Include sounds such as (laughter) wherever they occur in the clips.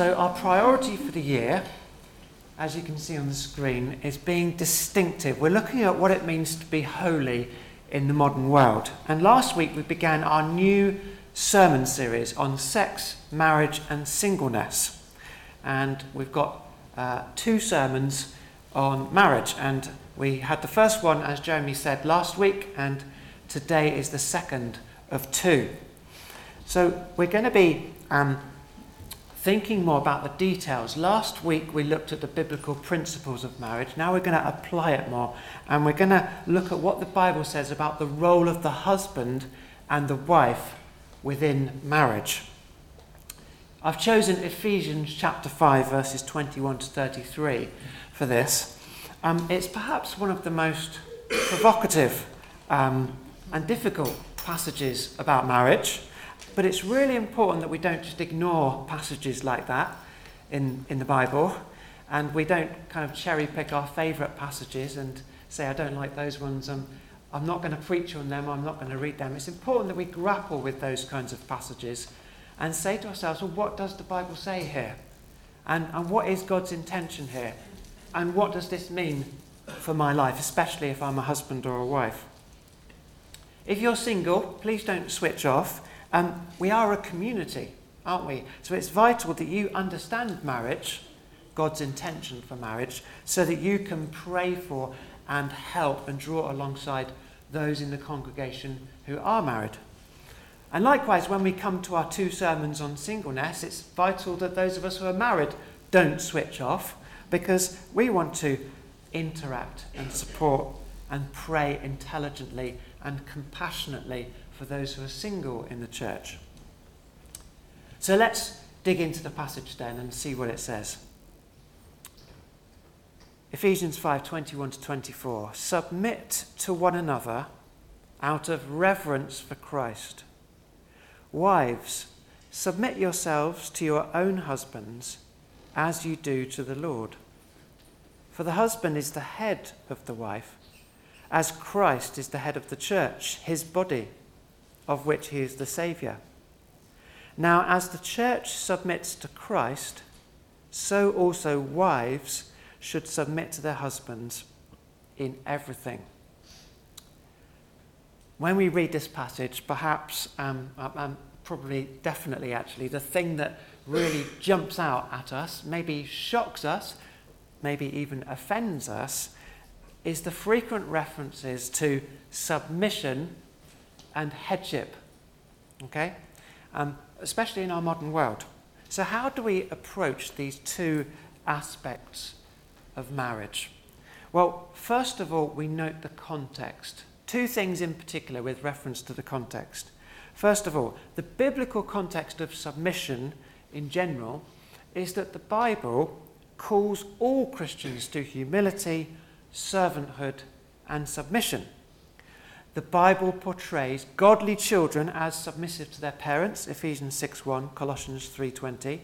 So, our priority for the year, as you can see on the screen, is being distinctive. We're looking at what it means to be holy in the modern world. And last week we began our new sermon series on sex, marriage, and singleness. And we've got uh, two sermons on marriage. And we had the first one, as Jeremy said, last week, and today is the second of two. So we're going to be um, thinking more about the details. Last week we looked at the biblical principles of marriage. Now we're going to apply it more. And we're going to look at what the Bible says about the role of the husband and the wife within marriage. I've chosen Ephesians chapter 5, verses 21 to 33 for this. Um, it's perhaps one of the most provocative um, and difficult passages about marriage. But it's really important that we don't just ignore passages like that in, in the Bible and we don't kind of cherry pick our favourite passages and say, I don't like those ones, I'm, I'm not going to preach on them, I'm not going to read them. It's important that we grapple with those kinds of passages and say to ourselves, well, what does the Bible say here? And, and what is God's intention here? And what does this mean for my life, especially if I'm a husband or a wife? If you're single, please don't switch off. Um, we are a community, aren't we? So it's vital that you understand marriage, God's intention for marriage, so that you can pray for and help and draw alongside those in the congregation who are married. And likewise, when we come to our two sermons on singleness, it's vital that those of us who are married don't switch off because we want to interact and support and pray intelligently and compassionately for those who are single in the church. So let's dig into the passage then and see what it says. Ephesians 5:21 to 24 Submit to one another out of reverence for Christ. Wives, submit yourselves to your own husbands as you do to the Lord. For the husband is the head of the wife, as Christ is the head of the church, his body of which he is the Saviour. Now, as the church submits to Christ, so also wives should submit to their husbands in everything. When we read this passage, perhaps, um, um, um probably, definitely actually, the thing that really jumps out at us, maybe shocks us, maybe even offends us, is the frequent references to submission and headship, okay? Um, especially in our modern world. So, how do we approach these two aspects of marriage? Well, first of all, we note the context. Two things in particular with reference to the context. First of all, the biblical context of submission in general is that the Bible calls all Christians to humility, servanthood, and submission the Bible portrays godly children as submissive to their parents, Ephesians 6:1, Colossians 3:20.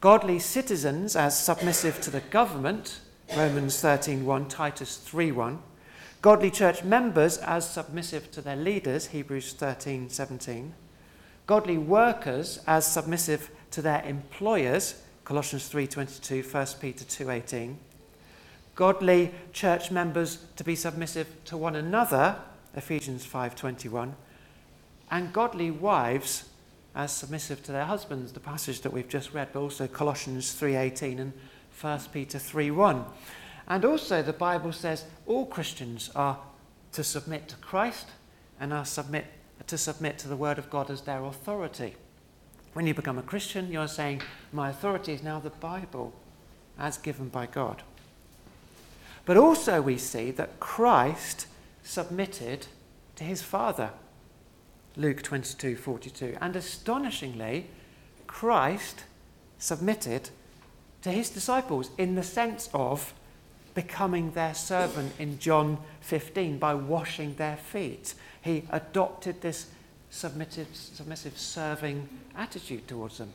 Godly citizens as submissive to the government, Romans 13:1, Titus 3:1. Godly church members as submissive to their leaders, Hebrews 13:17. Godly workers as submissive to their employers, Colossians 3:22, 1 Peter 2:18. Godly church members to be submissive to one another, Ephesians 5:21, and godly wives as submissive to their husbands, the passage that we've just read, but also Colossians 3:18 and 1 Peter 3:1. And also the Bible says all Christians are to submit to Christ and are submit to submit to the word of God as their authority. When you become a Christian, you're saying, My authority is now the Bible as given by God. But also, we see that Christ submitted to his Father. Luke 22 42. And astonishingly, Christ submitted to his disciples in the sense of becoming their servant in John 15 by washing their feet. He adopted this submissive, submissive serving attitude towards them.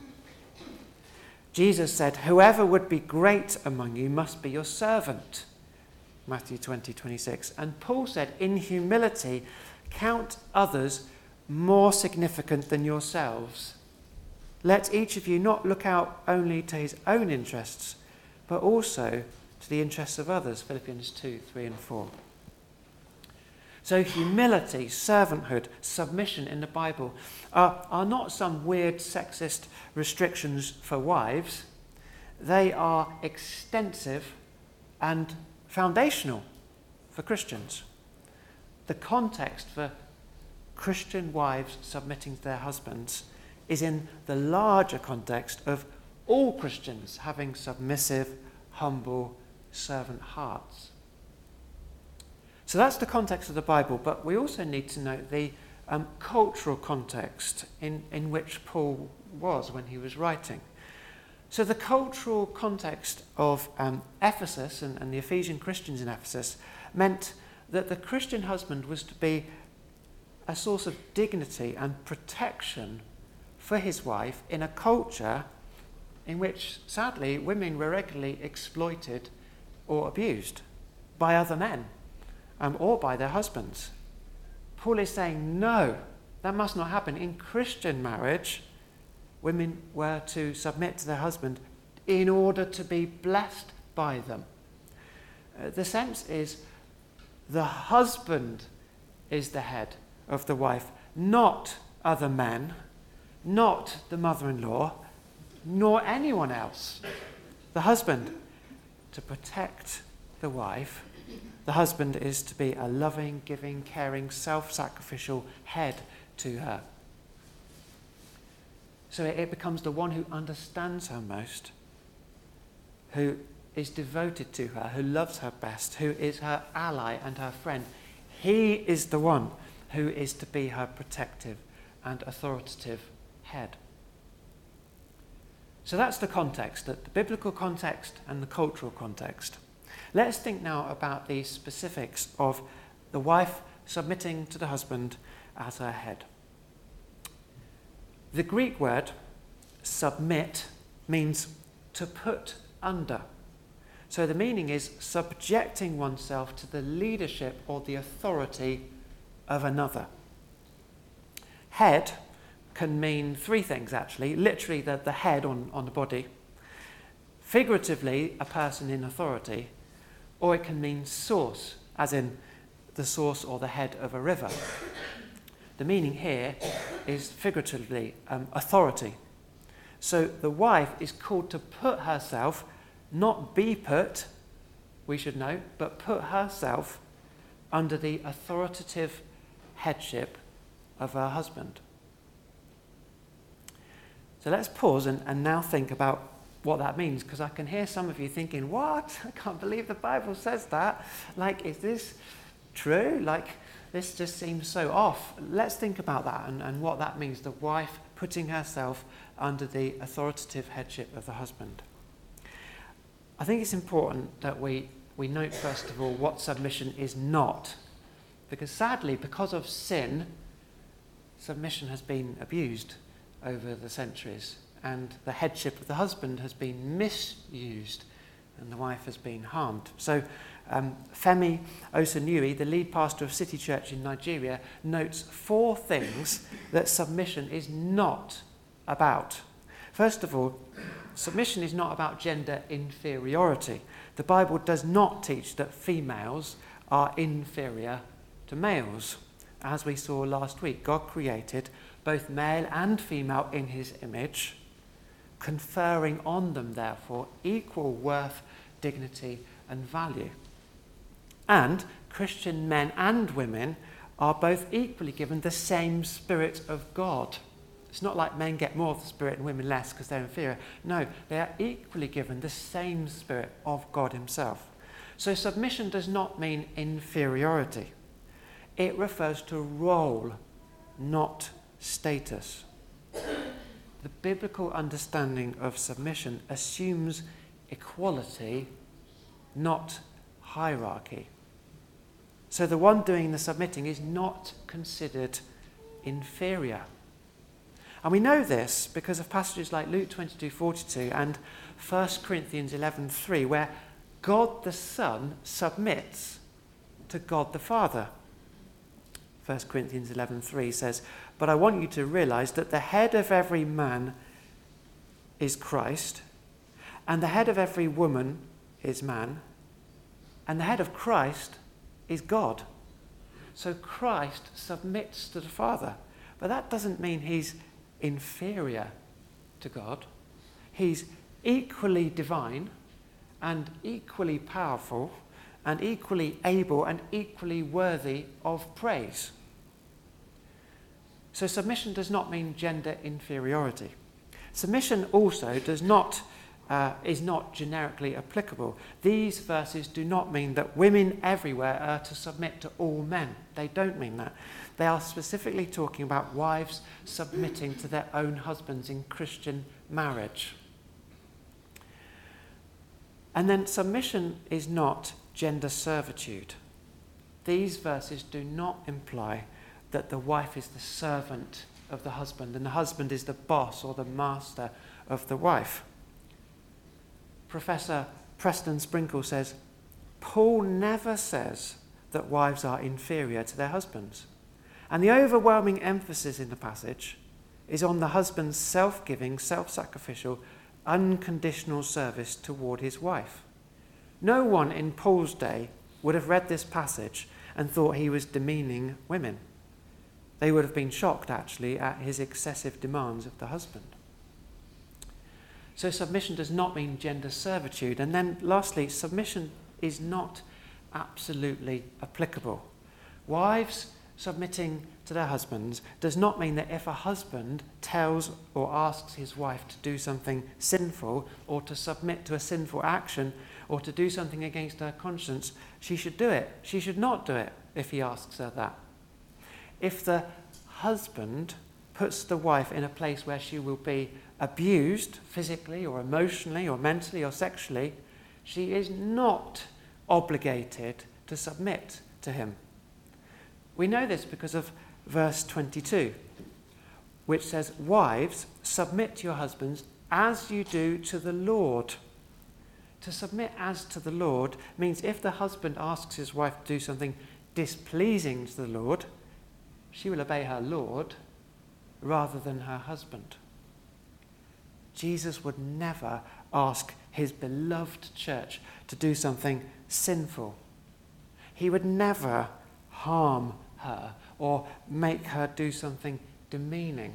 Jesus said, Whoever would be great among you must be your servant. Matthew 20, 26. And Paul said, in humility, count others more significant than yourselves. Let each of you not look out only to his own interests, but also to the interests of others. Philippians 2 3 and 4. So, humility, servanthood, submission in the Bible are, are not some weird sexist restrictions for wives. They are extensive and foundational for Christians. The context for Christian wives submitting to their husbands is in the larger context of all Christians having submissive, humble, servant hearts. So that's the context of the Bible, but we also need to note the um, cultural context in, in which Paul was when he was writing. So, the cultural context of um, Ephesus and, and the Ephesian Christians in Ephesus meant that the Christian husband was to be a source of dignity and protection for his wife in a culture in which, sadly, women were regularly exploited or abused by other men um, or by their husbands. Paul is saying, no, that must not happen. In Christian marriage, women were to submit to their husband in order to be blessed by them. Uh, the sense is the husband is the head of the wife, not other men, not the mother in law, nor anyone else. The husband to protect the wife. The husband is to be a loving, giving, caring, self sacrificial head to her. So it becomes the one who understands her most, who is devoted to her, who loves her best, who is her ally and her friend. He is the one who is to be her protective and authoritative head. So that's the context, the biblical context and the cultural context. Let's think now about the specifics of the wife submitting to the husband as her head. The Greek word submit means to put under. So the meaning is subjecting oneself to the leadership or the authority of another. Head can mean three things actually literally, the, the head on, on the body, figuratively, a person in authority, or it can mean source, as in the source or the head of a river. The meaning here is figuratively um, authority. So the wife is called to put herself, not be put, we should know, but put herself under the authoritative headship of her husband. So let's pause and, and now think about what that means because I can hear some of you thinking, What? (laughs) I can't believe the Bible says that. Like, is this true? Like, this just seems so off. Let's think about that and, and what that means the wife putting herself under the authoritative headship of the husband. I think it's important that we, we note, first of all, what submission is not. Because sadly, because of sin, submission has been abused over the centuries, and the headship of the husband has been misused, and the wife has been harmed. So, um, Femi Osunniyi, the lead pastor of City Church in Nigeria, notes four things that submission is not about. First of all, submission is not about gender inferiority. The Bible does not teach that females are inferior to males. As we saw last week, God created both male and female in his image, conferring on them, therefore, equal worth, dignity, and value. And Christian men and women are both equally given the same Spirit of God. It's not like men get more of the Spirit and women less because they're inferior. No, they are equally given the same Spirit of God Himself. So submission does not mean inferiority, it refers to role, not status. The biblical understanding of submission assumes equality, not hierarchy. So the one doing the submitting is not considered inferior. And we know this because of passages like Luke 22:42 and 1 Corinthians 11:3 where God the Son submits to God the Father. 1 Corinthians 11:3 says, "But I want you to realize that the head of every man is Christ, and the head of every woman is man, and the head of Christ is God. So Christ submits to the Father. But that doesn't mean he's inferior to God. He's equally divine and equally powerful and equally able and equally worthy of praise. So submission does not mean gender inferiority. Submission also does not uh, is not generically applicable. These verses do not mean that women everywhere are to submit to all men. They don't mean that. They are specifically talking about wives submitting to their own husbands in Christian marriage. And then submission is not gender servitude. These verses do not imply that the wife is the servant of the husband and the husband is the boss or the master of the wife. Professor Preston Sprinkle says Paul never says that wives are inferior to their husbands. And the overwhelming emphasis in the passage is on the husband's self giving, self sacrificial, unconditional service toward his wife. No one in Paul's day would have read this passage and thought he was demeaning women. They would have been shocked, actually, at his excessive demands of the husband. So, submission does not mean gender servitude. And then, lastly, submission is not absolutely applicable. Wives submitting to their husbands does not mean that if a husband tells or asks his wife to do something sinful or to submit to a sinful action or to do something against her conscience, she should do it. She should not do it if he asks her that. If the husband puts the wife in a place where she will be abused physically or emotionally or mentally or sexually, she is not obligated to submit to him. We know this because of verse 22, which says, Wives, submit to your husbands as you do to the Lord. To submit as to the Lord means if the husband asks his wife to do something displeasing to the Lord, she will obey her Lord rather than her husband. Jesus would never ask his beloved church to do something sinful. He would never harm her or make her do something demeaning.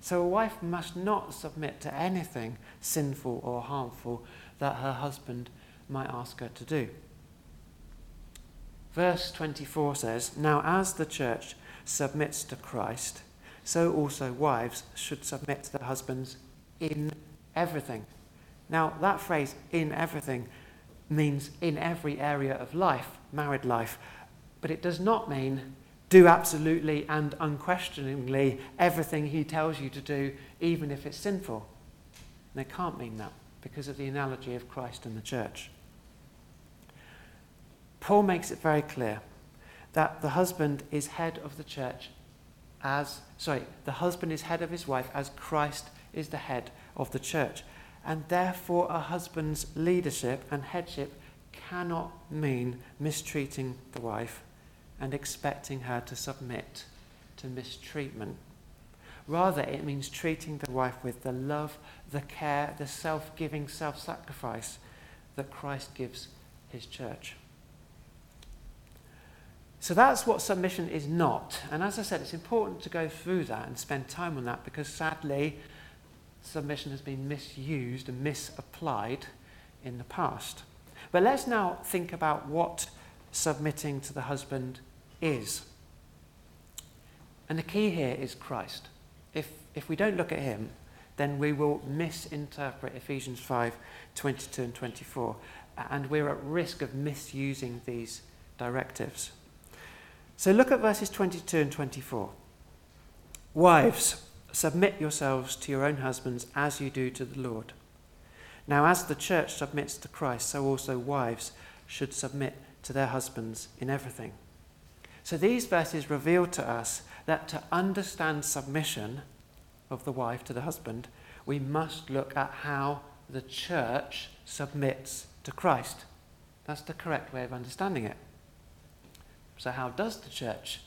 So a wife must not submit to anything sinful or harmful that her husband might ask her to do. Verse 24 says, Now as the church submits to Christ, so also wives should submit to their husbands in everything. Now, that phrase, in everything, means in every area of life, married life, but it does not mean do absolutely and unquestioningly everything he tells you to do, even if it's sinful. And it can't mean that because of the analogy of Christ and the church. Paul makes it very clear that the husband is head of the church as, sorry, the husband is head of his wife as Christ is the head of the church. And therefore, a husband's leadership and headship cannot mean mistreating the wife and expecting her to submit to mistreatment. Rather, it means treating the wife with the love, the care, the self giving self sacrifice that Christ gives his church. So that's what submission is not. And as I said, it's important to go through that and spend time on that because sadly, submission has been misused and misapplied in the past. But let's now think about what submitting to the husband is. And the key here is Christ. If, if we don't look at him, then we will misinterpret Ephesians 5 22 and 24, and we're at risk of misusing these directives. So look at verses 22 and 24. Wives, submit yourselves to your own husbands as you do to the Lord. Now, as the church submits to Christ, so also wives should submit to their husbands in everything. So these verses reveal to us that to understand submission of the wife to the husband, we must look at how the church submits to Christ. That's the correct way of understanding it. So, how does the church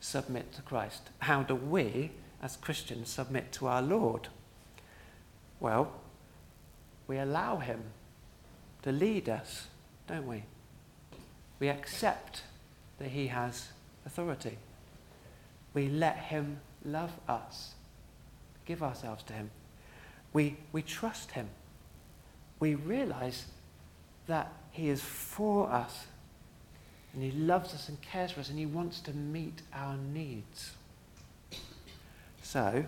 submit to Christ? How do we as Christians submit to our Lord? Well, we allow Him to lead us, don't we? We accept that He has authority. We let Him love us, give ourselves to Him. We, we trust Him. We realize that He is for us and He loves us and cares for us and He wants to meet our needs. So,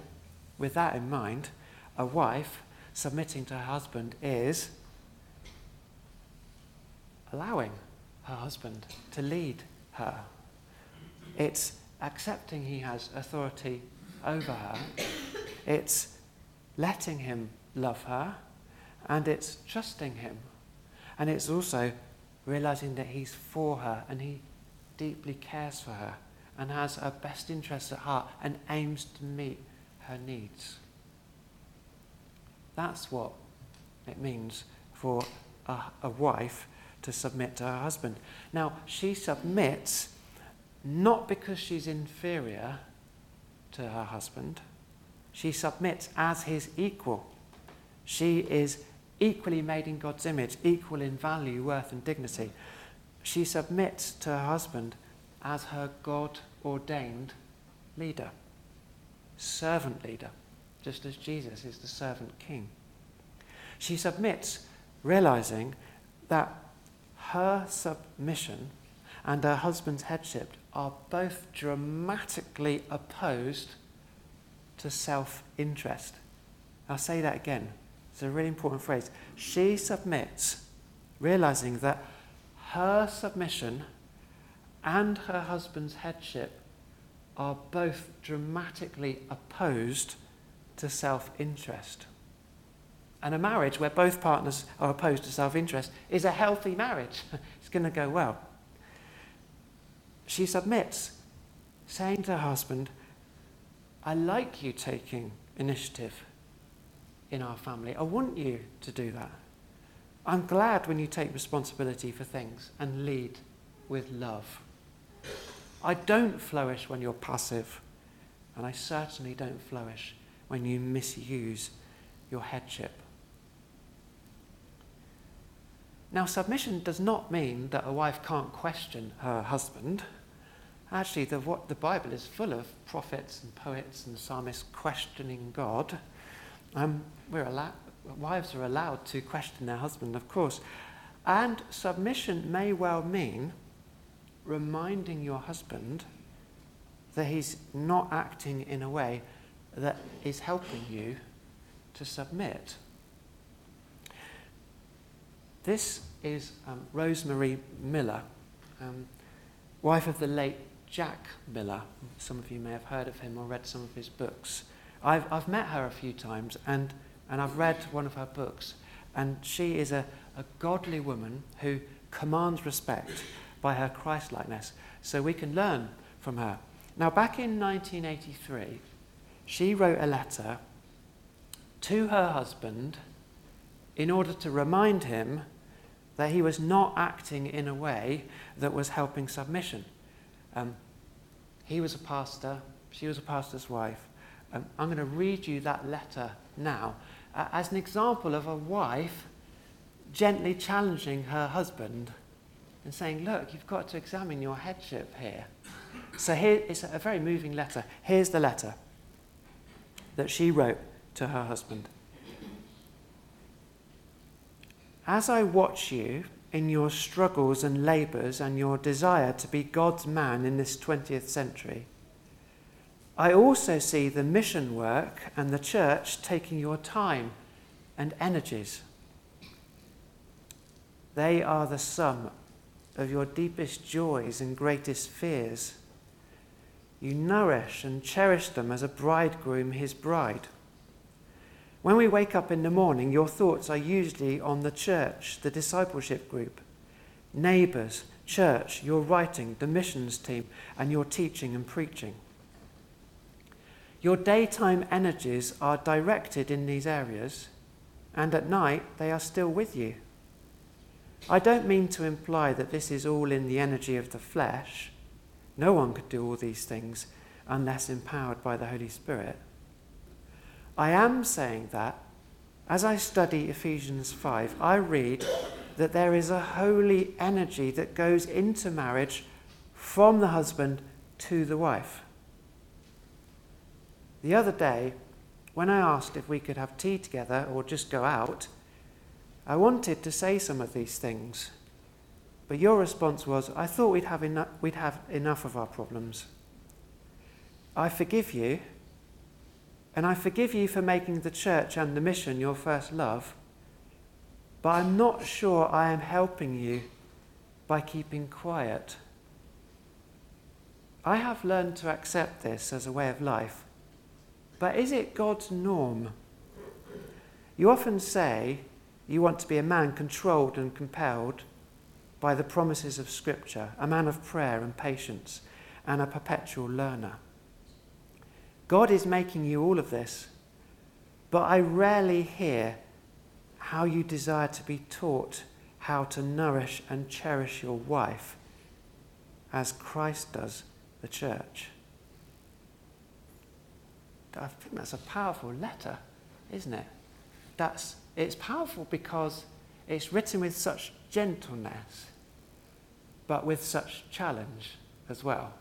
with that in mind, a wife submitting to her husband is allowing her husband to lead her. It's accepting he has authority over her. It's letting him love her. And it's trusting him. And it's also realizing that he's for her and he deeply cares for her and has her best interests at heart and aims to meet her needs. That's what it means for a, a wife to submit to her husband. Now, she submits not because she's inferior to her husband, she submits as his equal. She is equally made in God's image, equal in value, worth, and dignity. She submits to her husband as her God ordained leader, servant leader, just as Jesus is the servant king. She submits, realizing that her submission and her husband's headship are both dramatically opposed to self interest. I'll say that again. It's a really important phrase. She submits, realizing that her submission and her husband's headship are both dramatically opposed to self interest. And a marriage where both partners are opposed to self interest is a healthy marriage. (laughs) it's going to go well. She submits, saying to her husband, I like you taking initiative in our family. I want you to do that. I'm glad when you take responsibility for things and lead with love. I don't flourish when you're passive, and I certainly don't flourish when you misuse your headship. Now, submission does not mean that a wife can't question her husband. Actually, the, what, the Bible is full of prophets and poets and psalmists questioning God. Um, we're allowed, wives are allowed to question their husband, of course. And submission may well mean reminding your husband that he's not acting in a way that is helping you to submit. This is um, Rose Marie Miller, um, wife of the late Jack Miller. Some of you may have heard of him or read some of his books. I've, I've met her a few times and, and I've read one of her books. And she is a, a godly woman who commands respect by her Christlikeness. So we can learn from her. Now, back in 1983, she wrote a letter to her husband in order to remind him that he was not acting in a way that was helping submission. Um, he was a pastor, she was a pastor's wife. Um, I'm going to read you that letter now uh, as an example of a wife gently challenging her husband and saying, Look, you've got to examine your headship here. So here is a very moving letter. Here's the letter that she wrote to her husband. As I watch you in your struggles and labours and your desire to be God's man in this 20th century, I also see the mission work and the church taking your time and energies. They are the sum of your deepest joys and greatest fears. You nourish and cherish them as a bridegroom his bride. When we wake up in the morning, your thoughts are usually on the church, the discipleship group, neighbours, church, your writing, the missions team, and your teaching and preaching. Your daytime energies are directed in these areas, and at night they are still with you. I don't mean to imply that this is all in the energy of the flesh. No one could do all these things unless empowered by the Holy Spirit. I am saying that as I study Ephesians 5, I read that there is a holy energy that goes into marriage from the husband to the wife. The other day, when I asked if we could have tea together or just go out, I wanted to say some of these things. But your response was, I thought we'd have, enough, we'd have enough of our problems. I forgive you, and I forgive you for making the church and the mission your first love, but I'm not sure I am helping you by keeping quiet. I have learned to accept this as a way of life, but is it God's norm? You often say you want to be a man controlled and compelled by the promises of Scripture, a man of prayer and patience, and a perpetual learner. God is making you all of this, but I rarely hear how you desire to be taught how to nourish and cherish your wife as Christ does the church. I think that's a powerful letter, isn't it? That's, it's powerful because it's written with such gentleness but with such challenge as well.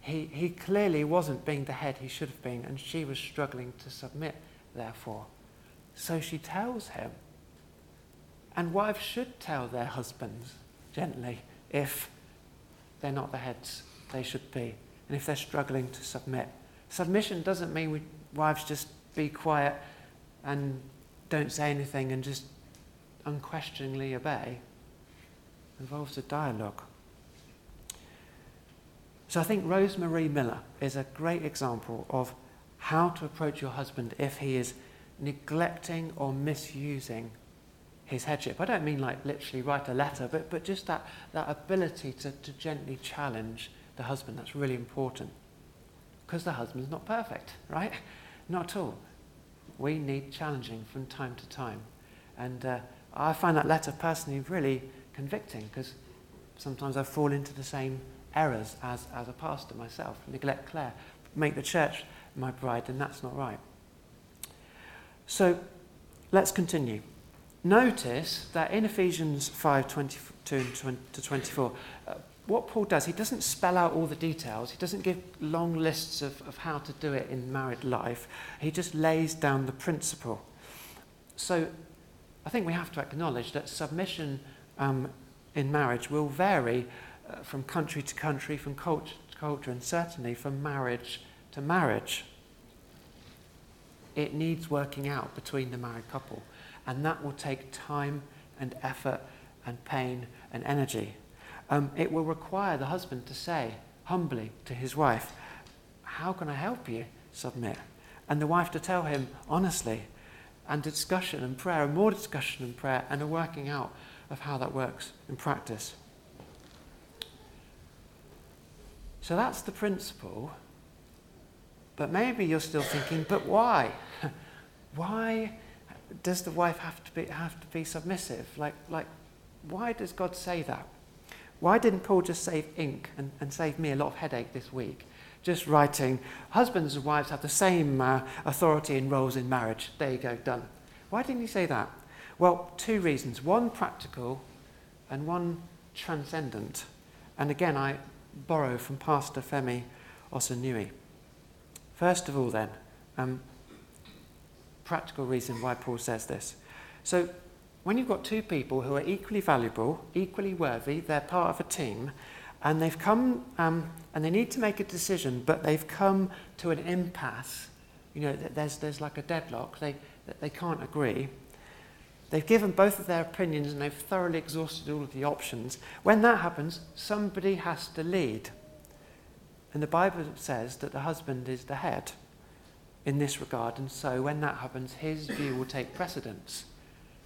He, he clearly wasn't being the head he should have been, and she was struggling to submit, therefore. So she tells him. And wives should tell their husbands gently if they're not the heads they should be, and if they're struggling to submit. Submission doesn't mean we, wives just be quiet and don't say anything and just unquestioningly obey involves a dialogue. So I think Rose Marie Miller is a great example of how to approach your husband if he is neglecting or misusing his headship. I don't mean like literally write a letter, but, but just that, that ability to, to gently challenge the husband. That's really important. Because the husband's not perfect, right? Not at all. We need challenging from time to time. And uh, I find that letter personally really convicting because sometimes I fall into the same errors as, as a pastor myself. Neglect Claire, make the church my bride, and that's not right. So let's continue. Notice that in Ephesians 5 22 to 24, uh, what Paul does, he doesn't spell out all the details, he doesn't give long lists of, of how to do it in married life, he just lays down the principle. So I think we have to acknowledge that submission um, in marriage will vary uh, from country to country, from culture to culture, and certainly from marriage to marriage. It needs working out between the married couple, and that will take time and effort and pain and energy. Um, it will require the husband to say humbly to his wife, How can I help you? Submit. And the wife to tell him honestly, and discussion and prayer, and more discussion and prayer, and a working out of how that works in practice. So that's the principle. But maybe you're still thinking, but why? (laughs) why does the wife have to be, have to be submissive? Like, like, why does God say that? Why didn't Paul just save ink and, and save me a lot of headache this week? Just writing, husbands and wives have the same uh, authority and roles in marriage. There you go, done. Why didn't he say that? Well, two reasons one practical and one transcendent. And again, I borrow from Pastor Femi Osunniyi. First of all, then, um, practical reason why Paul says this. So, when you've got two people who are equally valuable, equally worthy, they're part of a team, and they've come um, and they need to make a decision, but they've come to an impasse. You know, there's, there's like a deadlock. They, they can't agree. They've given both of their opinions and they've thoroughly exhausted all of the options. When that happens, somebody has to lead. And the Bible says that the husband is the head in this regard, and so when that happens, his view will take precedence.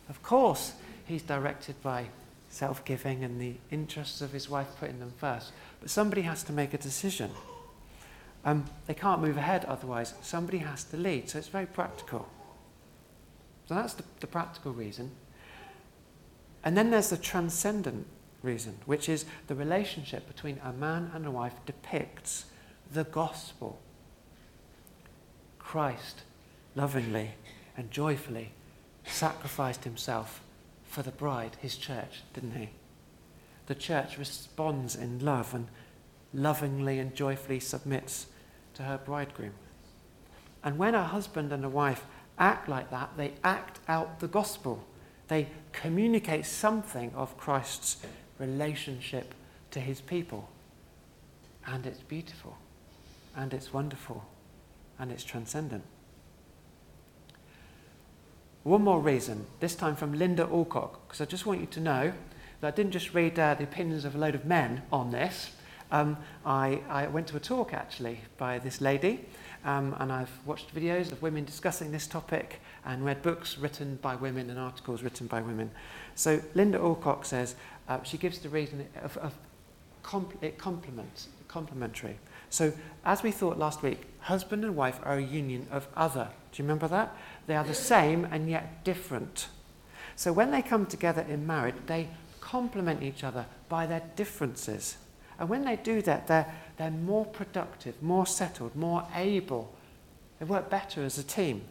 Of course, he's directed by self giving and the interests of his wife putting them first, but somebody has to make a decision. Um, they can't move ahead otherwise. Somebody has to lead, so it's very practical. So that's the, the practical reason. And then there's the transcendent reason, which is the relationship between a man and a wife depicts the gospel. Christ lovingly and joyfully sacrificed himself for the bride, his church, didn't he? The church responds in love and lovingly and joyfully submits to her bridegroom. And when a husband and a wife act like that, they act out the gospel. They communicate something of Christ's relationship to his people. And it's beautiful, and it's wonderful, and it's transcendent. One more reason, this time from Linda Allcock, because I just want you to know that I didn't just read uh, the opinions of a load of men on this. Um, I, I went to a talk actually by this lady, um, and I've watched videos of women discussing this topic and read books written by women and articles written by women. So Linda Allcock says uh, she gives the reason of, of compl- it complements, complementary. So as we thought last week, husband and wife are a union of other. Do you remember that? They are the same and yet different. So when they come together in marriage, they complement each other by their differences. And when they do that, they're, they're more productive, more settled, more able. They work better as a team.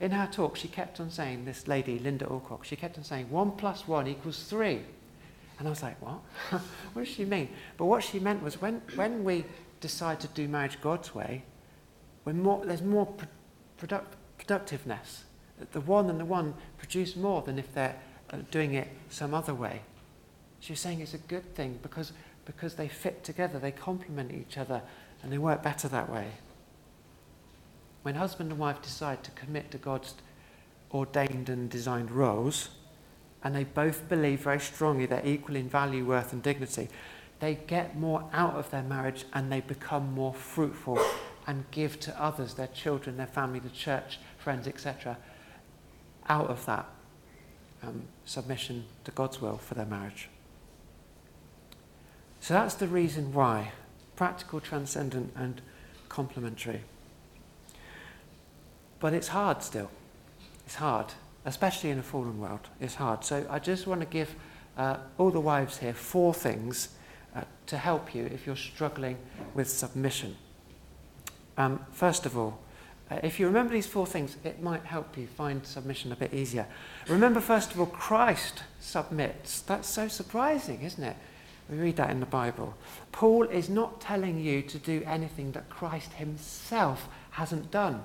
In her talk, she kept on saying, this lady, Linda Allcock, she kept on saying, one plus one equals three. And I was like, what? (laughs) what does she mean? But what she meant was when, when we decide to do marriage God's way, we're more, there's more product, productiveness. The one and the one produce more than if they're uh, doing it some other way. She's saying it's a good thing because, because they fit together, they complement each other, and they work better that way. When husband and wife decide to commit to God's ordained and designed roles, and they both believe very strongly they're equal in value, worth, and dignity, they get more out of their marriage and they become more fruitful and give to others, their children, their family, the church, friends, etc., out of that um, submission to God's will for their marriage. So that's the reason why practical, transcendent, and complementary. But it's hard still. It's hard, especially in a fallen world. It's hard. So I just want to give uh, all the wives here four things uh, to help you if you're struggling with submission. Um, first of all, uh, if you remember these four things, it might help you find submission a bit easier. Remember, first of all, Christ submits. That's so surprising, isn't it? We read that in the Bible. Paul is not telling you to do anything that Christ himself hasn't done.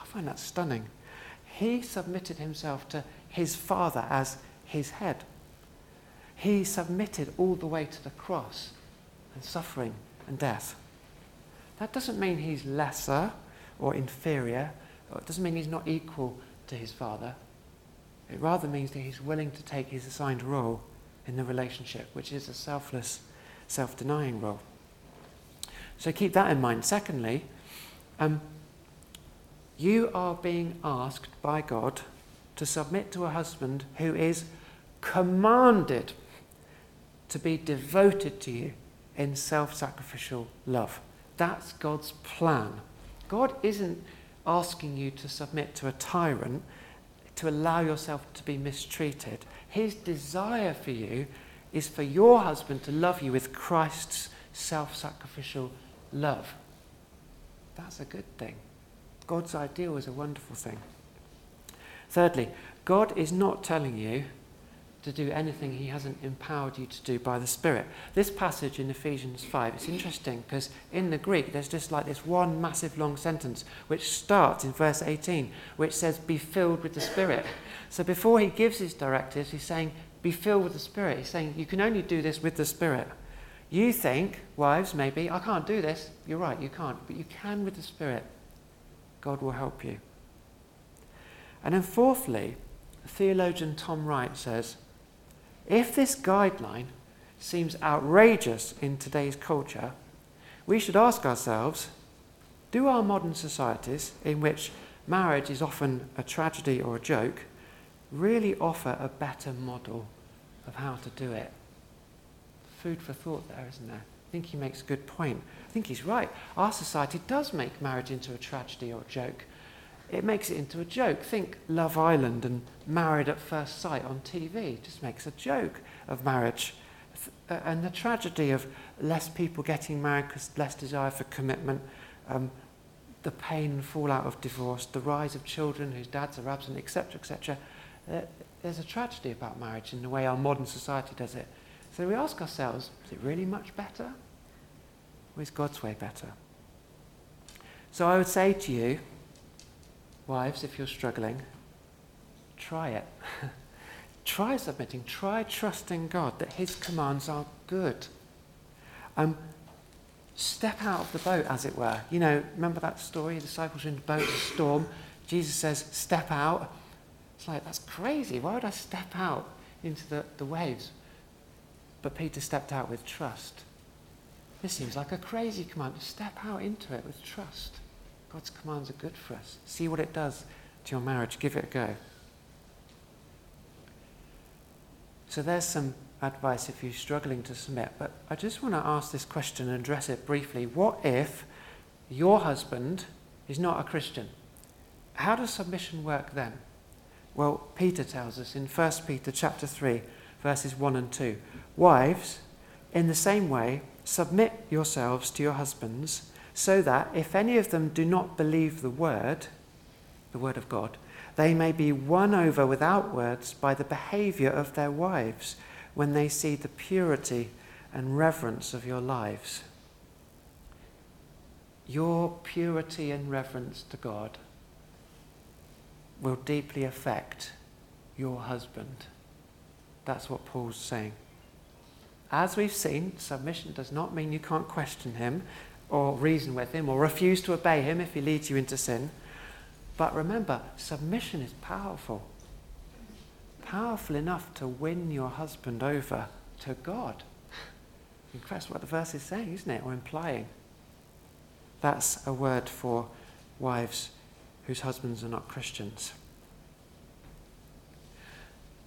I find that stunning. He submitted himself to his Father as his head. He submitted all the way to the cross and suffering and death. That doesn't mean he's lesser or inferior, it doesn't mean he's not equal to his father. It rather means that he's willing to take his assigned role in the relationship, which is a selfless, self denying role. So keep that in mind. Secondly, um, you are being asked by God to submit to a husband who is commanded to be devoted to you in self sacrificial love. That's God's plan. God isn't asking you to submit to a tyrant to allow yourself to be mistreated. His desire for you is for your husband to love you with Christ's self sacrificial love. That's a good thing. God's ideal is a wonderful thing. Thirdly, God is not telling you to do anything he hasn't empowered you to do by the Spirit. This passage in Ephesians 5, it's interesting because in the Greek there's just like this one massive long sentence which starts in verse 18, which says, Be filled with the Spirit. So before he gives his directives, he's saying, Be filled with the Spirit. He's saying, You can only do this with the Spirit. You think, wives, maybe, I can't do this. You're right, you can't. But you can with the Spirit. God will help you. And then, fourthly, theologian Tom Wright says, if this guideline seems outrageous in today's culture, we should ask ourselves do our modern societies, in which marriage is often a tragedy or a joke, really offer a better model of how to do it? Food for thought there, isn't there? I think he makes a good point. I think he's right. Our society does make marriage into a tragedy or a joke it makes it into a joke. Think Love Island and Married at First Sight on TV. Just makes a joke of marriage. Uh, and the tragedy of less people getting married because less desire for commitment. Um, the pain and fallout of divorce, the rise of children whose dads are absent, etc., etc., there's a tragedy about marriage in the way our modern society does it. So we ask ourselves, is it really much better? Or is God's way better? So I would say to you, wives, if you're struggling, try it. (laughs) try submitting. Try trusting God that His commands are good. Um, step out of the boat, as it were. You know, remember that story? The disciples are in the boat, a storm. Jesus says, Step out. It's like, that's crazy. Why would I step out into the, the waves? But Peter stepped out with trust. This seems like a crazy command. Step out into it with trust. God's commands are good for us. See what it does to your marriage. Give it a go. So there's some advice if you're struggling to submit. But I just want to ask this question and address it briefly. What if your husband is not a Christian? How does submission work then? Well, Peter tells us in 1 Peter chapter 3, verses 1 and 2. Wives, in the same way, submit yourselves to your husbands, so that if any of them do not believe the word, the word of God, they may be won over without words by the behavior of their wives when they see the purity and reverence of your lives. Your purity and reverence to God will deeply affect your husband. That's what Paul's saying. As we've seen, submission does not mean you can't question him or reason with him or refuse to obey him if he leads you into sin. But remember, submission is powerful powerful enough to win your husband over to God. That's what the verse is saying, isn't it? Or implying. That's a word for wives whose husbands are not Christians.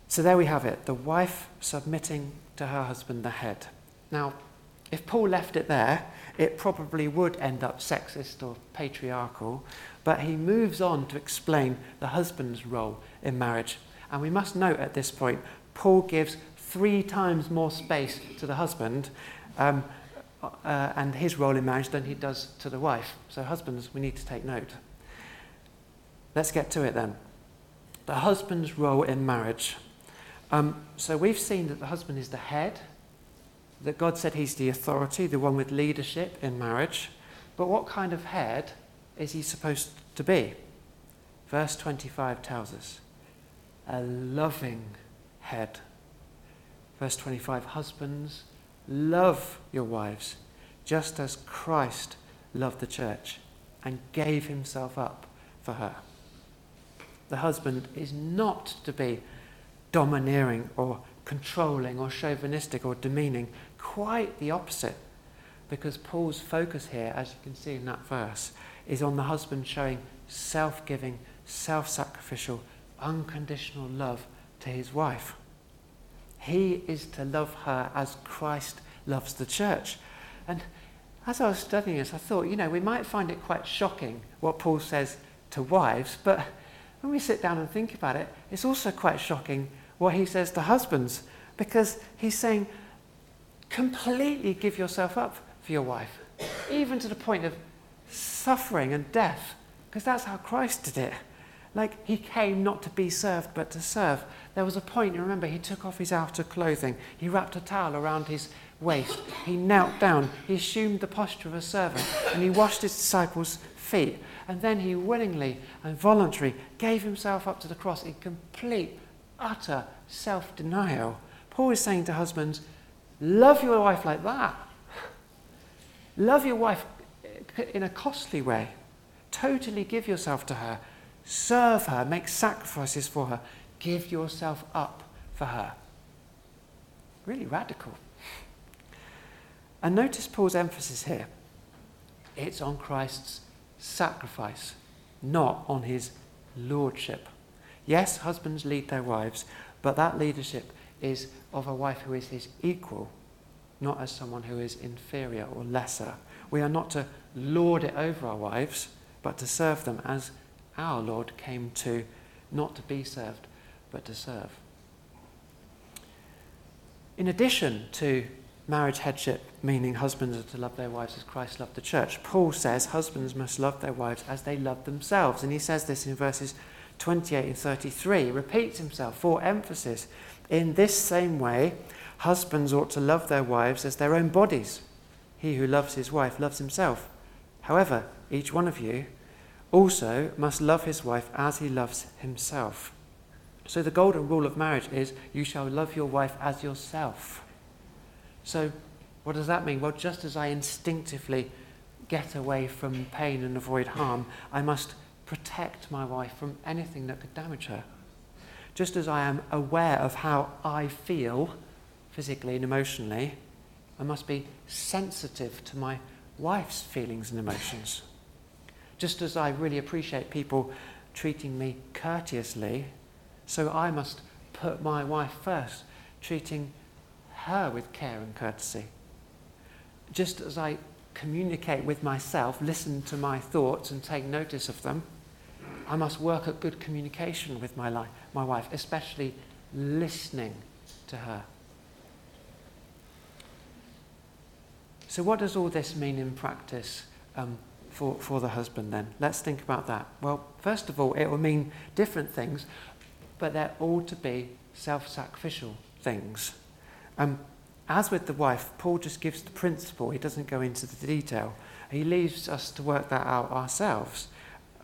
So there we have it the wife submitting to her husband, the head. Now, if Paul left it there, it probably would end up sexist or patriarchal, but he moves on to explain the husband's role in marriage and we must note at this point, Paul gives three times more space to the husband um, uh, and his role in marriage than he does to the wife. So, husbands, we need to take note. Let's get to it then. The husband's role in marriage. Um, so, we've seen that the husband is the head, that God said he's the authority, the one with leadership in marriage. But what kind of head is he supposed to be? Verse 25 tells us a loving head. Verse 25 Husbands, love your wives, just as Christ loved the church and gave himself up for her. The husband is not to be domineering or controlling or chauvinistic or demeaning, quite the opposite. Because Paul's focus here, as you can see in that verse, is on the husband showing self giving, self sacrificial, unconditional love to his wife. He is to love her as Christ loves the church. And as I was studying this, I thought, you know, we might find it quite shocking what Paul says to wives, but when we sit down and think about it, it's also quite shocking what he says to husbands, because he's saying, completely give yourself up for your wife, even to the point of suffering and death, because that's how Christ did it. Like he came not to be served, but to serve. There was a point, you remember, he took off his outer clothing. He wrapped a towel around his waist. He knelt down. He assumed the posture of a servant. And he washed his disciples' feet. And then he willingly and voluntarily gave himself up to the cross in complete, utter self denial. Paul is saying to husbands, love your wife like that. Love your wife in a costly way. Totally give yourself to her Serve her, make sacrifices for her, give yourself up for her. Really radical. And notice Paul's emphasis here. It's on Christ's sacrifice, not on his lordship. Yes, husbands lead their wives, but that leadership is of a wife who is his equal, not as someone who is inferior or lesser. We are not to lord it over our wives, but to serve them as our Lord came to not to be served, but to serve. In addition to marriage headship, meaning husbands are to love their wives as Christ loved the church. Paul says husbands must love their wives as they love themselves. And he says this in verses 28 and 33. He repeats himself for emphasis. In this same way, husbands ought to love their wives as their own bodies. He who loves his wife loves himself. However, each one of you also must love his wife as he loves himself. So the golden rule of marriage is you shall love your wife as yourself. So, what does that mean? Well, just as I instinctively get away from pain and avoid harm, I must protect my wife from anything that could damage her. Just as I am aware of how I feel physically and emotionally, I must be sensitive to my wife's feelings and emotions. Just as I really appreciate people treating me courteously, so I must put my wife first, treating her with care and courtesy. Just as I communicate with myself, listen to my thoughts, and take notice of them, I must work at good communication with my, my wife, especially listening to her. So, what does all this mean in practice um, for, for the husband then? Let's think about that. Well, first of all, it will mean different things, but they're all to be self sacrificial things. Um, as with the wife, Paul just gives the principle, he doesn't go into the detail. He leaves us to work that out ourselves.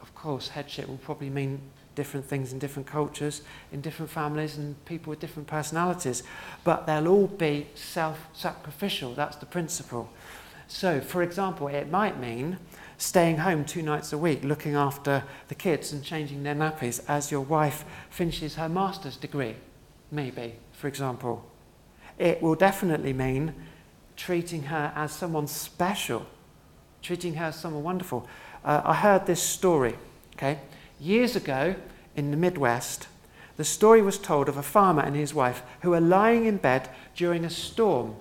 Of course, headship will probably mean different things in different cultures, in different families, and people with different personalities, but they'll all be self sacrificial. That's the principle. So, for example, it might mean staying home two nights a week, looking after the kids and changing their nappies as your wife finishes her master's degree, maybe, for example. It will definitely mean treating her as someone special, treating her as someone wonderful. Uh, I heard this story, okay? Years ago in the Midwest, the story was told of a farmer and his wife who were lying in bed during a storm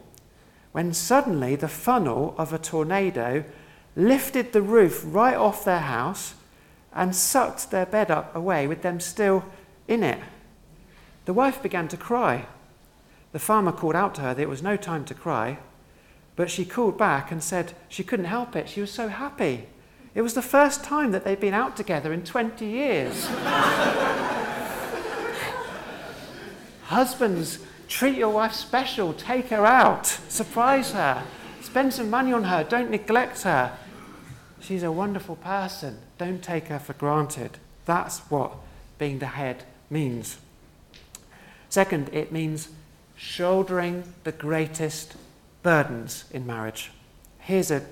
when suddenly the funnel of a tornado lifted the roof right off their house and sucked their bed up away with them still in it. The wife began to cry. The farmer called out to her that it was no time to cry, but she called back and said she couldn't help it. She was so happy. It was the first time that they'd been out together in 20 years. Husbands, treat your wife special. Take her out. Surprise her. Spend some money on her. Don't neglect her. She's a wonderful person. Don't take her for granted. That's what being the head means. Second, it means shouldering the greatest burdens in marriage. Here's a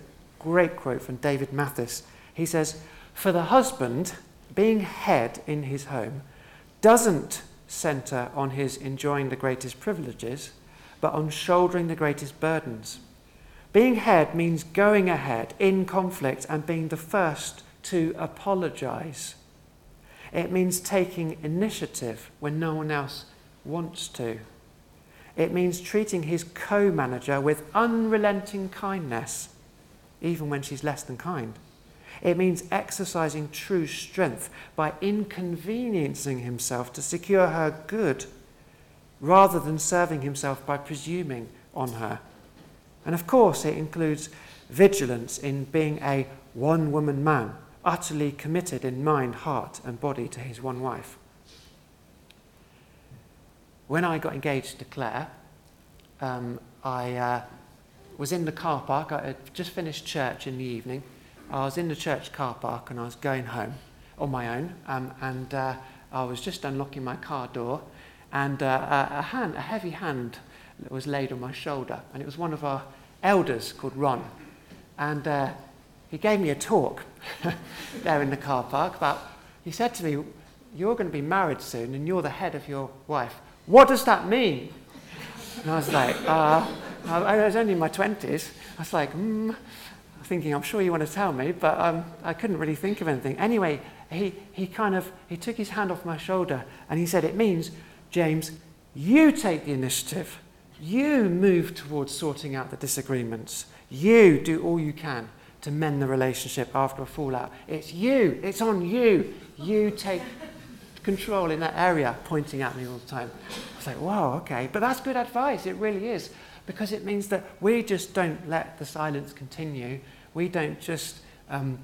great quote from David Mathis. He says, For the husband, being head in his home doesn't center on his enjoying the greatest privileges, but on shouldering the greatest burdens. Being head means going ahead in conflict and being the first to apologize. It means taking initiative when no one else wants to. It means treating his co manager with unrelenting kindness, even when she's less than kind. It means exercising true strength by inconveniencing himself to secure her good rather than serving himself by presuming on her. And of course, it includes vigilance in being a one woman man, utterly committed in mind, heart, and body to his one wife when I got engaged to Claire, um, I uh, was in the car park. I had just finished church in the evening. I was in the church car park and I was going home on my own. Um, and uh, I was just unlocking my car door, and uh, a, hand, a heavy hand was laid on my shoulder. And it was one of our elders called Ron. And uh, he gave me a talk (laughs) there in the car park about, he said to me, You're going to be married soon, and you're the head of your wife. What does that mean? And I was like, uh, I was only in my 20s. I was like, hmm, thinking, I'm sure you want to tell me, but um, I couldn't really think of anything. Anyway, he, he kind of, he took his hand off my shoulder and he said, it means, James, you take the initiative. You move towards sorting out the disagreements. You do all you can to mend the relationship after a fallout. It's you. It's on you. You take control in that area, pointing at me all the time. I was like, wow, okay. But that's good advice, it really is. Because it means that we just don't let the silence continue. We don't just um,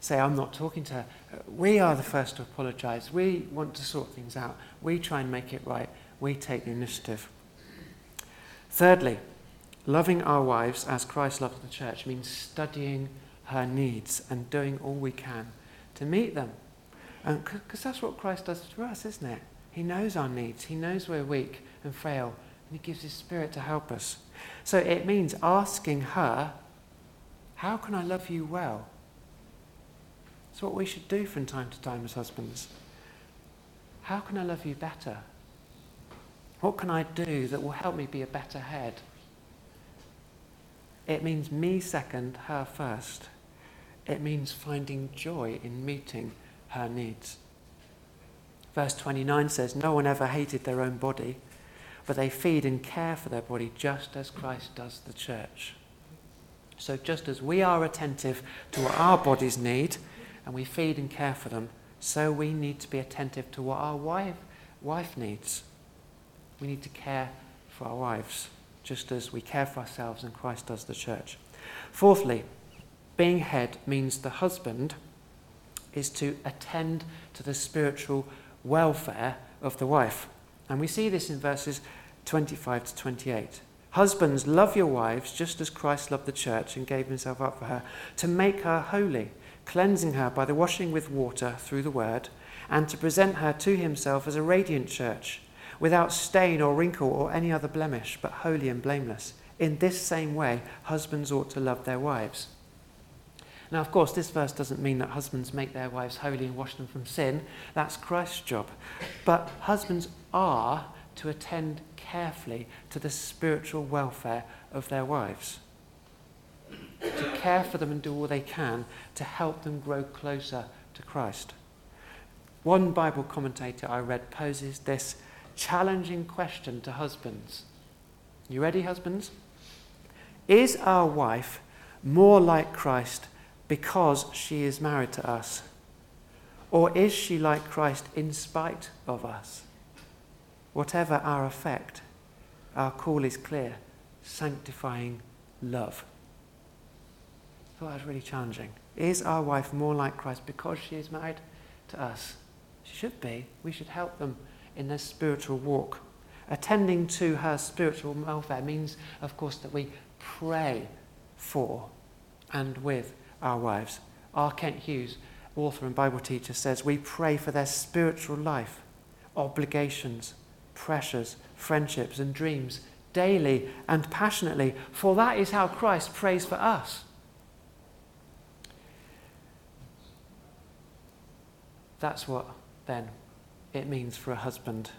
say, I'm not talking to her. We are the first to apologize. We want to sort things out. We try and make it right. We take the initiative. Thirdly, loving our wives as Christ loved the church means studying her needs and doing all we can to meet them. Because that's what Christ does for us, isn't it? He knows our needs, He knows we're weak and frail, and He gives His Spirit to help us. So it means asking her, How can I love you well? It's what we should do from time to time as husbands. How can I love you better? What can I do that will help me be a better head? It means me second, her first. It means finding joy in meeting her needs. Verse 29 says, No one ever hated their own body, but they feed and care for their body just as Christ does the church. So, just as we are attentive to what our bodies need and we feed and care for them, so we need to be attentive to what our wife, wife needs. We need to care for our wives, just as we care for ourselves and Christ does the church. Fourthly, being head means the husband is to attend to the spiritual welfare of the wife. And we see this in verses 25 to 28. Husbands, love your wives just as Christ loved the church and gave himself up for her, to make her holy, cleansing her by the washing with water through the word, and to present her to himself as a radiant church, without stain or wrinkle or any other blemish, but holy and blameless. In this same way, husbands ought to love their wives now, of course, this verse doesn't mean that husbands make their wives holy and wash them from sin. That's Christ's job. But husbands are to attend carefully to the spiritual welfare of their wives, to care for them and do all they can to help them grow closer to Christ. One Bible commentator I read poses this challenging question to husbands. You ready, husbands? Is our wife more like Christ because she is married to us? Or is she like Christ in spite of us? Whatever our effect, our call is clear sanctifying love. I thought that was really challenging. Is our wife more like Christ because she is married to us? She should be. We should help them in their spiritual walk. Attending to her spiritual welfare means, of course, that we pray for and with our wives. R. Kent Hughes, author and Bible teacher, says we pray for their spiritual life, obligations, pressures, friendships, and dreams daily and passionately, for that is how Christ prays for us. That's what, then, it means for a husband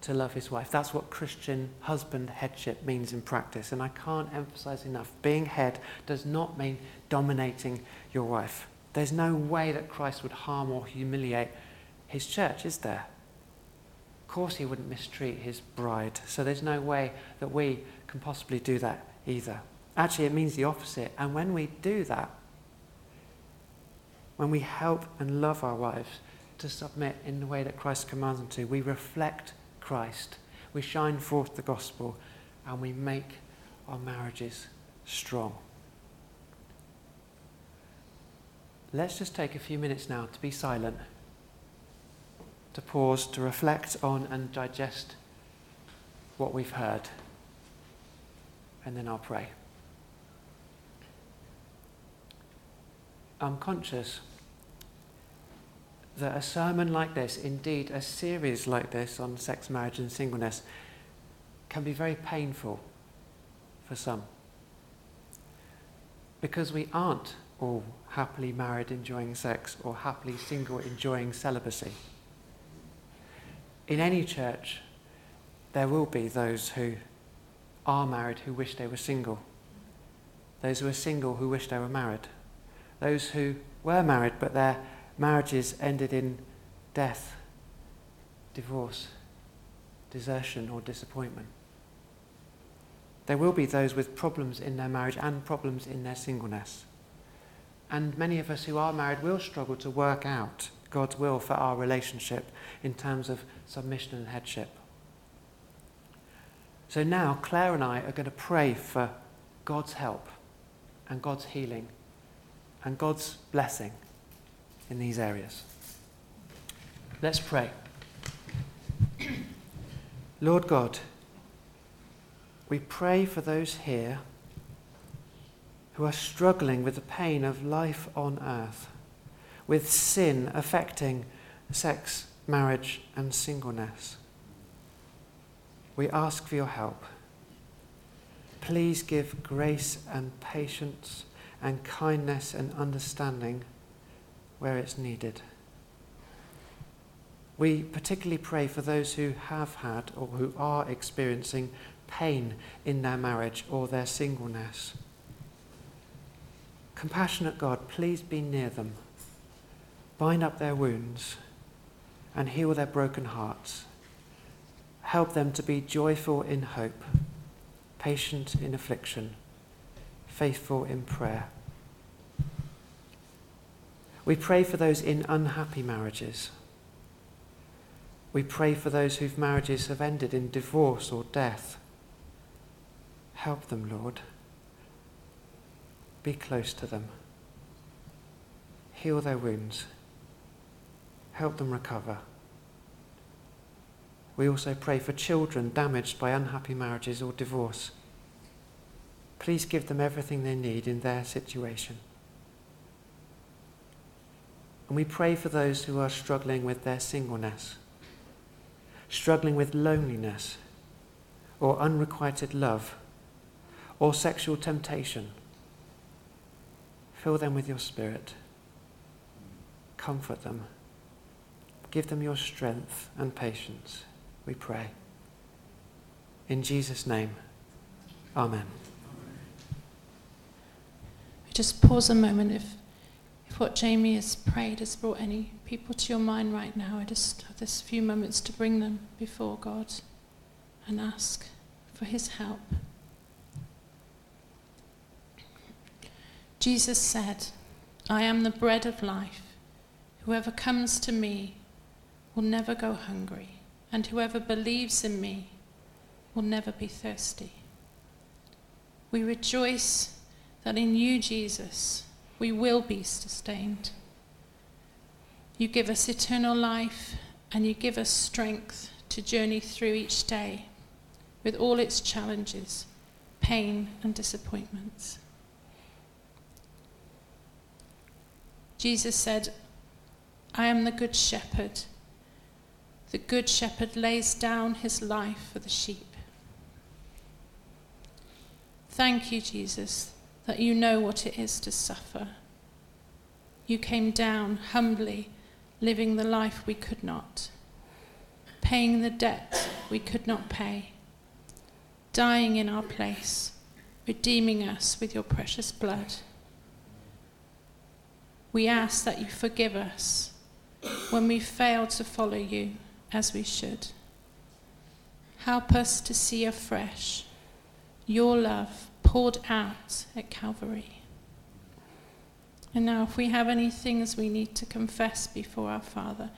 to love his wife. That's what Christian husband headship means in practice. And I can't emphasize enough being head does not mean dominating your wife. There's no way that Christ would harm or humiliate his church, is there? Course, he wouldn't mistreat his bride. So there's no way that we can possibly do that either. Actually, it means the opposite. And when we do that, when we help and love our wives to submit in the way that Christ commands them to, we reflect Christ. We shine forth the gospel and we make our marriages strong. Let's just take a few minutes now to be silent, to pause, to reflect on and digest what we've heard. And then I'll pray. I'm conscious that a sermon like this, indeed a series like this on sex, marriage, and singleness, can be very painful for some. Because we aren't all happily married enjoying sex or happily single enjoying celibacy. In any church, there will be those who are married who wish they were single, those who are single who wish they were married, those who were married but their marriages ended in death, divorce, desertion, or disappointment. There will be those with problems in their marriage and problems in their singleness. And many of us who are married will struggle to work out God's will for our relationship in terms of submission and headship. So now, Claire and I are going to pray for God's help and God's healing and God's blessing in these areas. Let's pray. Lord God, we pray for those here who are struggling with the pain of life on earth, with sin affecting sex, marriage, and singleness. We ask for your help. Please give grace and patience and kindness and understanding where it's needed. We particularly pray for those who have had or who are experiencing pain in their marriage or their singleness. Compassionate God, please be near them. Bind up their wounds and heal their broken hearts. Help them to be joyful in hope, patient in affliction, faithful in prayer. We pray for those in unhappy marriages. We pray for those whose marriages have ended in divorce or death. Help them, Lord. Be close to them. Heal their wounds. Help them recover. We also pray for children damaged by unhappy marriages or divorce. Please give them everything they need in their situation. And we pray for those who are struggling with their singleness, struggling with loneliness, or unrequited love, or sexual temptation. Fill them with your spirit. Comfort them. Give them your strength and patience, we pray. In Jesus' name, Amen. Just pause a moment if, if what Jamie has prayed has brought any people to your mind right now. I just have this few moments to bring them before God and ask for his help. Jesus said, I am the bread of life. Whoever comes to me will never go hungry, and whoever believes in me will never be thirsty. We rejoice that in you, Jesus, we will be sustained. You give us eternal life, and you give us strength to journey through each day with all its challenges, pain, and disappointments. Jesus said, I am the good shepherd. The good shepherd lays down his life for the sheep. Thank you, Jesus, that you know what it is to suffer. You came down humbly, living the life we could not, paying the debt we could not pay, dying in our place, redeeming us with your precious blood we ask that you forgive us when we fail to follow you as we should. Help us to see afresh your love poured out at Calvary. And now, if we have any things we need to confess before our Father,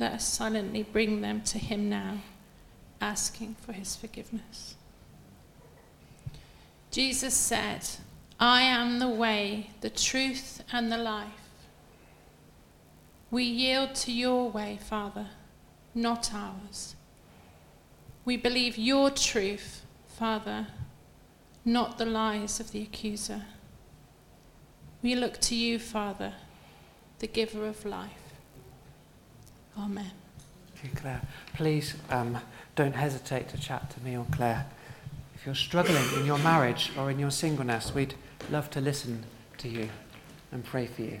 let us silently bring them to Him now, asking for His forgiveness. Jesus said, I am the way, the truth, and the life. We yield to your way, Father, not ours. We believe your truth, Father, not the lies of the accuser. We look to you, Father, the giver of life. Amen. Thank you, Claire. Please um, don't hesitate to chat to me or Claire. If you're struggling in your marriage or in your singleness, we'd love to listen to you and pray for you.